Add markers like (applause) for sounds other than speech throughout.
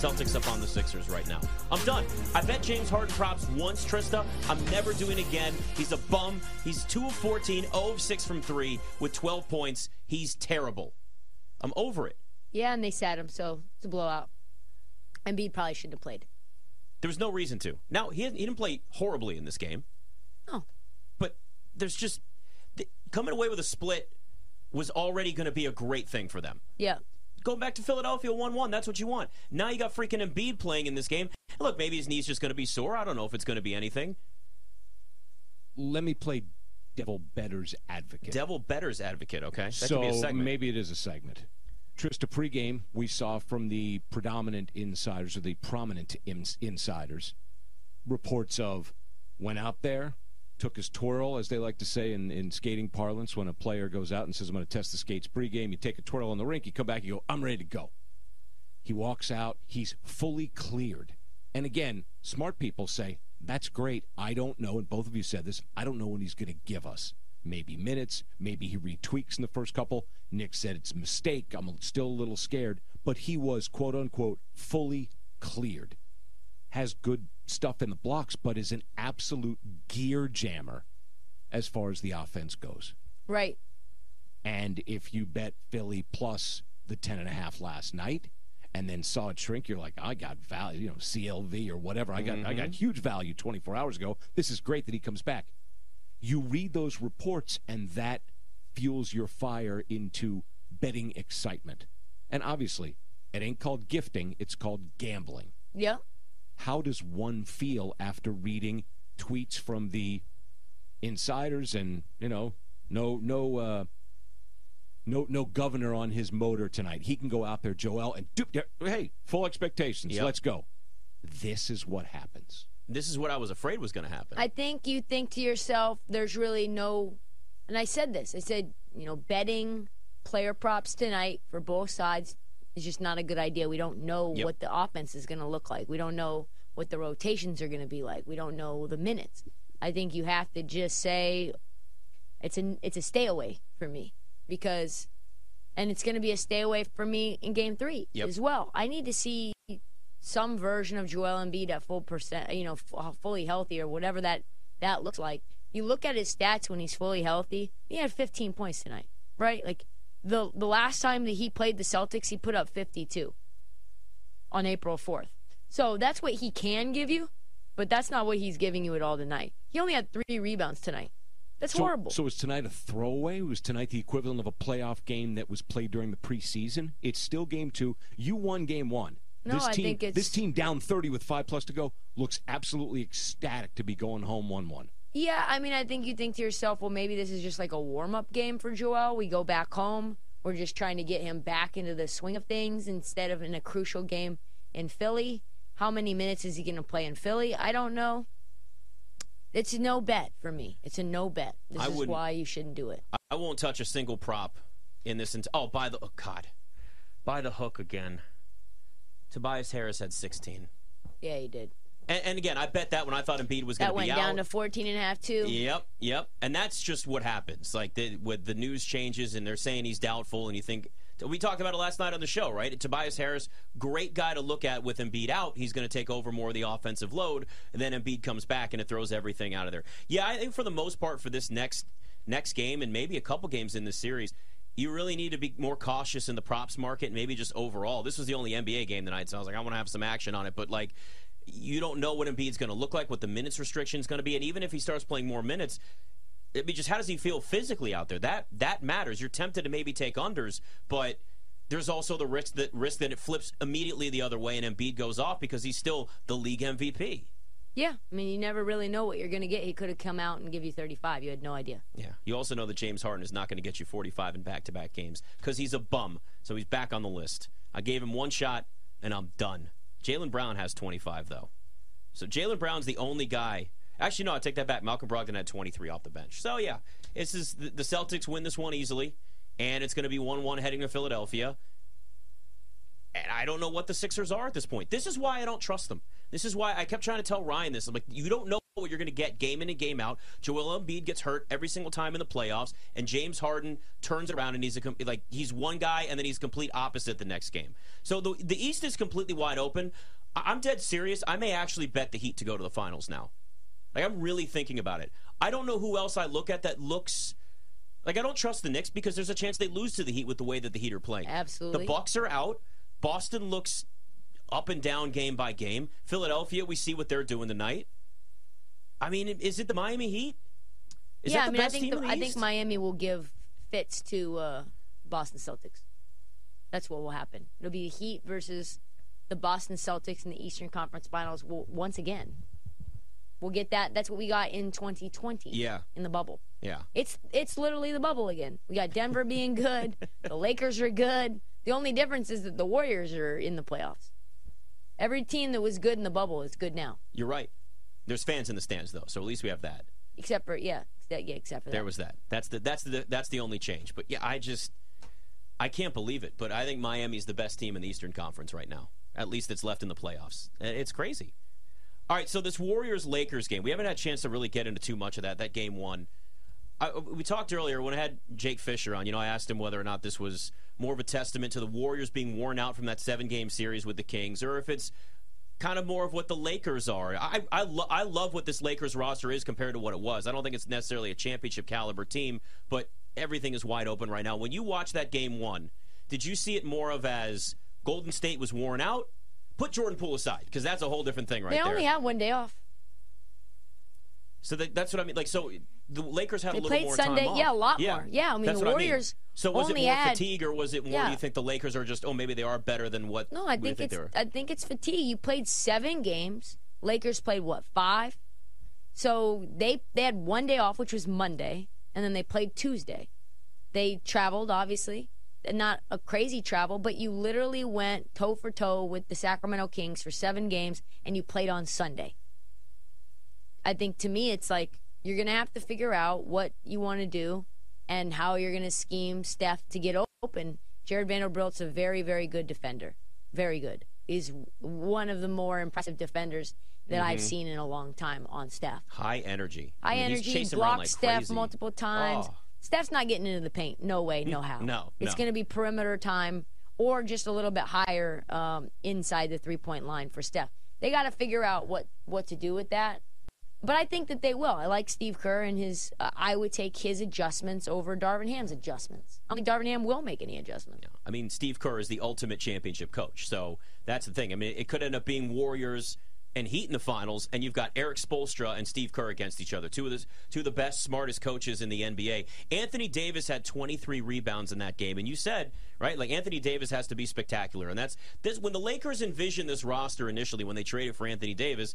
Celtics up on the Sixers right now. I'm done. I bet James Harden props once, Trysta. I'm never doing again. He's a bum. He's 2 of 14, 0 of 6 from 3 with 12 points. He's terrible. I'm over it. Yeah, and they sat him, so it's a blowout. Embiid probably shouldn't have played. There was no reason to. Now, he, he didn't play horribly in this game. Oh. But there's just. Coming away with a split was already going to be a great thing for them. Yeah. Going back to Philadelphia 1 1, that's what you want. Now you got freaking Embiid playing in this game. Look, maybe his knee's just going to be sore. I don't know if it's going to be anything. Let me play devil better's advocate. Devil better's advocate, okay? That so could be a segment. maybe it is a segment. Trysta, pregame, we saw from the predominant insiders or the prominent ins- insiders reports of went out there, took his twirl, as they like to say in, in skating parlance. When a player goes out and says, I'm going to test the skates pregame, you take a twirl on the rink, you come back, you go, I'm ready to go. He walks out, he's fully cleared. And again, smart people say, that's great. I don't know, and both of you said this, I don't know what he's going to give us. Maybe minutes, maybe he retweaks in the first couple. Nick said it's a mistake. I'm still a little scared. But he was, quote unquote, fully cleared. Has good stuff in the blocks, but is an absolute gear jammer as far as the offense goes. Right. And if you bet Philly plus the 10.5 last night, and then saw it shrink, you're like, I got value, you know, CLV or whatever. I got mm-hmm. I got huge value 24 hours ago. This is great that he comes back. You read those reports, and that fuels your fire into betting excitement. And obviously, it ain't called gifting, it's called gambling. Yeah. How does one feel after reading tweets from the insiders and, you know, no no uh no no governor on his motor tonight. He can go out there, Joel, and do, hey, full expectations. Yep. Let's go. This is what happens. This is what I was afraid was going to happen. I think you think to yourself, there's really no, and I said this. I said, you know, betting player props tonight for both sides is just not a good idea. We don't know yep. what the offense is going to look like. We don't know what the rotations are going to be like. We don't know the minutes. I think you have to just say it's a it's a stay away for me because, and it's going to be a stay away for me in Game Three yep. as well. I need to see some version of Joel Embiid at full percent, you know, f- uh, fully healthy or whatever that that looks like. You look at his stats when he's fully healthy. He had 15 points tonight, right? Like the the last time that he played the Celtics, he put up 52 on April 4th. So that's what he can give you, but that's not what he's giving you at all tonight. He only had three rebounds tonight. That's so, horrible. So was tonight a throwaway? Was tonight the equivalent of a playoff game that was played during the preseason? It's still game two. You won game one. No, this I team, think it's... this team down 30 with five plus to go looks absolutely ecstatic to be going home 1 1. Yeah, I mean, I think you think to yourself, well, maybe this is just like a warm up game for Joel. We go back home. We're just trying to get him back into the swing of things instead of in a crucial game in Philly. How many minutes is he going to play in Philly? I don't know. It's a no bet for me. It's a no bet. This I is why you shouldn't do it. I won't touch a single prop in this. Ent- oh, by the oh God, by the hook again. Tobias Harris had 16. Yeah, he did. And, and again, I bet that when I thought Embiid was going to be out. That went down to 14 and a half, too. Yep, yep. And that's just what happens. Like, the, with the news changes and they're saying he's doubtful, and you think. We talked about it last night on the show, right? Tobias Harris, great guy to look at with Embiid out. He's going to take over more of the offensive load. And then Embiid comes back and it throws everything out of there. Yeah, I think for the most part, for this next next game and maybe a couple games in this series, you really need to be more cautious in the props market, maybe just overall. This was the only NBA game tonight, so I was like, I want to have some action on it. But like, you don't know what Embiid's going to look like, what the minutes restriction is going to be, and even if he starts playing more minutes, I mean, just how does he feel physically out there? That that matters. You're tempted to maybe take unders, but there's also the risk that risk that it flips immediately the other way and Embiid goes off because he's still the league MVP. Yeah, I mean, you never really know what you're going to get. He could have come out and give you 35. You had no idea. Yeah. You also know that James Harden is not going to get you 45 in back-to-back games because he's a bum. So he's back on the list. I gave him one shot, and I'm done. Jaylen Brown has 25 though. So Jaylen Brown's the only guy. Actually, no, I take that back. Malcolm Brogdon had 23 off the bench. So yeah, this is the Celtics win this one easily, and it's going to be 1-1 heading to Philadelphia. And I don't know what the Sixers are at this point. This is why I don't trust them. This is why I kept trying to tell Ryan this. I'm like, you don't know what you're going to get game in and game out. Joel Embiid gets hurt every single time in the playoffs, and James Harden turns around and he's a like he's one guy and then he's complete opposite the next game. So the the East is completely wide open. I'm dead serious. I may actually bet the Heat to go to the finals now. Like I'm really thinking about it. I don't know who else I look at that looks like I don't trust the Knicks because there's a chance they lose to the Heat with the way that the Heat are playing. Absolutely. The Bucks are out. Boston looks up and down game by game. Philadelphia, we see what they're doing tonight. I mean, is it the Miami Heat? Is yeah, I mean, I think the, I think Miami will give fits to uh, Boston Celtics. That's what will happen. It'll be the Heat versus the Boston Celtics in the Eastern Conference Finals once again. We'll get that. That's what we got in 2020. Yeah. In the bubble. Yeah. It's it's literally the bubble again. We got Denver being good. the Lakers are good. The only difference is that the Warriors are in the playoffs. Every team that was good in the bubble is good now. You're right. There's fans in the stands though, so at least we have that. Except for yeah, yeah, except for that. There was that. That's the that's the that's the only change. But yeah, I just I can't believe it. But I think Miami's the best team in the Eastern Conference right now. At least it's left in the playoffs. It's crazy. All right, so this Warriors Lakers game, we haven't had a chance to really get into too much of that. That game one. I, we talked earlier when I had Jake Fisher on. You know, I asked him whether or not this was more of a testament to the Warriors being worn out from that seven game series with the Kings, or if it's kind of more of what the Lakers are. I I, lo- I love what this Lakers roster is compared to what it was. I don't think it's necessarily a championship caliber team, but everything is wide open right now. When you watch that game one, did you see it more of as Golden State was worn out? Put Jordan Poole aside because that's a whole different thing right they there. They only had one day off. So that, that's what I mean. Like, so the Lakers had they a little played more Sunday, time off. Yeah, a lot yeah. more. Yeah, I mean that's the Warriors. I mean. So was only it more had, fatigue, or was it more? Yeah. Do you think the Lakers are just? Oh, maybe they are better than what? No, I think, think it's. I think it's fatigue. You played seven games. Lakers played what five? So they they had one day off, which was Monday, and then they played Tuesday. They traveled, obviously, not a crazy travel, but you literally went toe for toe with the Sacramento Kings for seven games, and you played on Sunday. I think to me, it's like you're going to have to figure out what you want to do and how you're going to scheme Steph to get open. Jarred Vanderbilt's a very, very good defender. Very good. He's one of the more impressive defenders that mm-hmm. I've seen in a long time on Steph. High energy. High I mean, energy. Blocked like Steph crazy. multiple times. Oh. Steph's not getting into the paint. No way, no how. No. It's no. going to be perimeter time or just a little bit higher um, inside the three point line for Steph. They got to figure out what, what to do with that. But I think that they will. I like Steve Kerr and his. Uh, I would take his adjustments over Darvin Ham's adjustments. I think Darvin Ham will make any adjustment. Yeah. I mean, Steve Kerr is the ultimate championship coach, so that's the thing. I mean, it could end up being Warriors and Heat in the finals, and you've got Erik Spoelstra and Steve Kerr against each other, two of the two of the best, smartest coaches in the NBA. Anthony Davis had 23 rebounds in that game, and you said right, like Anthony Davis has to be spectacular, and that's this. When the Lakers envisioned this roster initially, when they traded for Anthony Davis,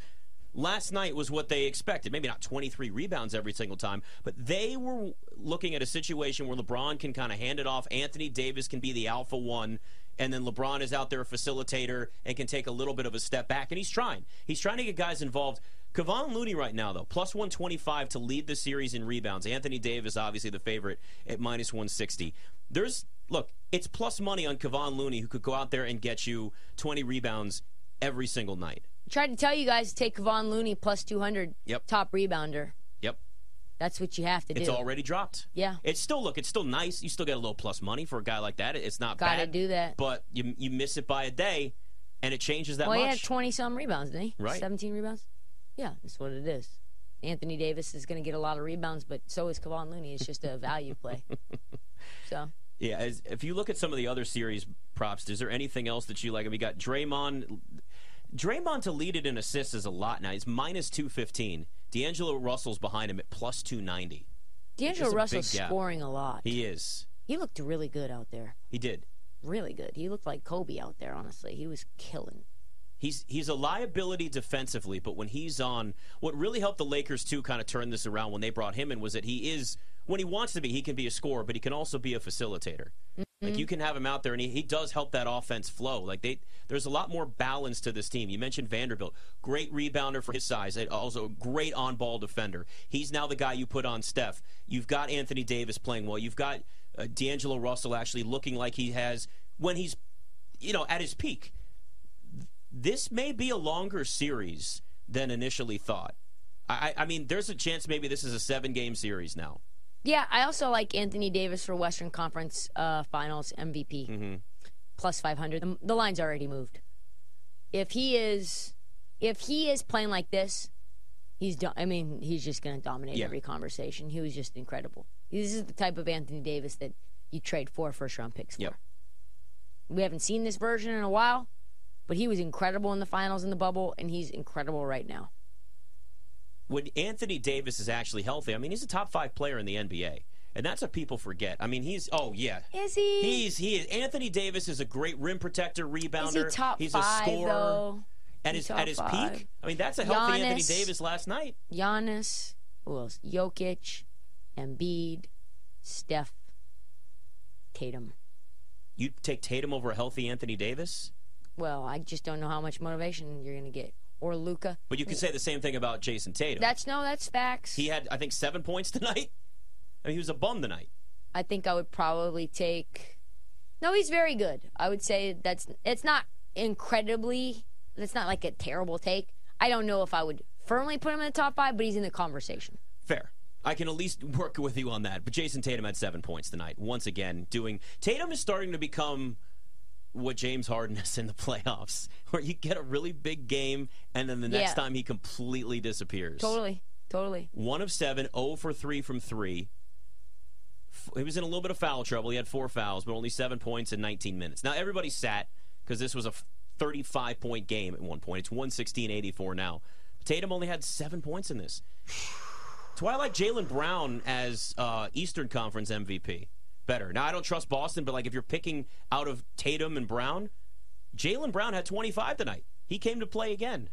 last night was what they expected. Maybe not 23 rebounds every single time, but they were looking at a situation where LeBron can kind of hand it off. Anthony Davis can be the alpha one. And then LeBron is out there a facilitator and can take a little bit of a step back. And he's trying. He's trying to get guys involved. Kevon Looney right now, though, plus 125 to lead the series in rebounds. Anthony Davis, obviously the favorite, at minus 160. There's, look, it's plus money on Kevon Looney, who could go out there and get you 20 rebounds every single night tried to tell you guys to take Kevon Looney plus 200 yep. top rebounder. Yep. That's what you have to do. It's already dropped. Yeah. It's still look. It's still nice. You still get a little plus money for a guy like that. It's not Gotta bad. do that. But you you miss it by a day, and it changes that well, much. Well, he had twenty some rebounds, didn't he? Right. Seventeen rebounds. Yeah, that's what it is. Anthony Davis is going to get a lot of rebounds, but so is Kevon Looney. It's just a (laughs) value play. So. Yeah, as, if you look at some of the other series props, is there anything else that you like? We got Draymond Draymond to lead it in assists is a lot now. He's minus 215. D'Angelo Russell's behind him at plus 290. D'Angelo Russell's scoring a lot. He is. He looked really good out there. He did. Really good. He looked like Kobe out there, honestly. He was killing. He's he's a liability defensively, but when he's on, what really helped the Lakers too kind of turn this around when they brought him in was that he is when he wants to be, he can be a scorer, but he can also be a facilitator. Mm-hmm. Like you can have him out there, and he, he does help that offense flow. Like they, there's a lot more balance to this team. You mentioned Vanderbilt, great rebounder for his size, also a great on-ball defender. He's now the guy you put on Steph. You've got Anthony Davis playing well. You've got uh, D'Angelo Russell actually looking like he has when he's, you know, at his peak. This may be a longer series than initially thought. I, I mean, there's a chance maybe this is a seven game series now. Yeah, I also like Anthony Davis for Western Conference uh, Finals MVP Mm-hmm. plus 500. The, the line's already moved. If he is, if he is playing like this, he's. Do- I mean, he's just going to dominate Yeah. every conversation. He was just incredible. This is the type of Anthony Davis that you trade four first round picks for. Yep. We haven't seen this version in a while, but he was incredible in the finals in the bubble, and he's incredible right now. When Anthony Davis is actually healthy, I mean, he's a top five player in the NBA. And that's what people forget. I mean, he's oh yeah, Is he? he's he is. Anthony Davis is a great rim protector, rebounder. is he top he's five a scorer. though? At He's his at his five. peak, I mean, that's a healthy Anthony Davis last night. Giannis, who else? Jokic, Embiid, Steph, Tatum. You take Tatum over a healthy Anthony Davis, Well, I just don't know how much motivation you're going to get. Or Luka. but you can say the same thing about Jayson Tatum. That's no, that's facts. he had, I think, seven points (laughs) tonight. I mean, he was a bum tonight. I think I would probably take. No, he's very good. I would say that's. It's not incredibly. It's not like a terrible take. I don't know if I would firmly put him in the top five, but he's in the conversation. Fair. I can at least (laughs) work with you on that. But Jayson Tatum had seven points tonight. Once again, doing Tatum is starting to become what James Harden is in the (laughs) playoffs, where you get a really big game and then the next Yeah. time he completely disappears. Totally, totally. One of seven, 0 for three from three. He was in a little bit of foul trouble. He had four fouls, but only seven points in 19 minutes. Now everybody sat because this was a 35 point game at one point. It's 116 84 now. Tatum only had seven points in this. (sighs) That's why I like Jaylen Brown as uh, Eastern Conference MVP better. Now I don't trust Boston, but like if you're picking out of Tatum and Brown, Jaylen Brown had 25 tonight. He came to play again.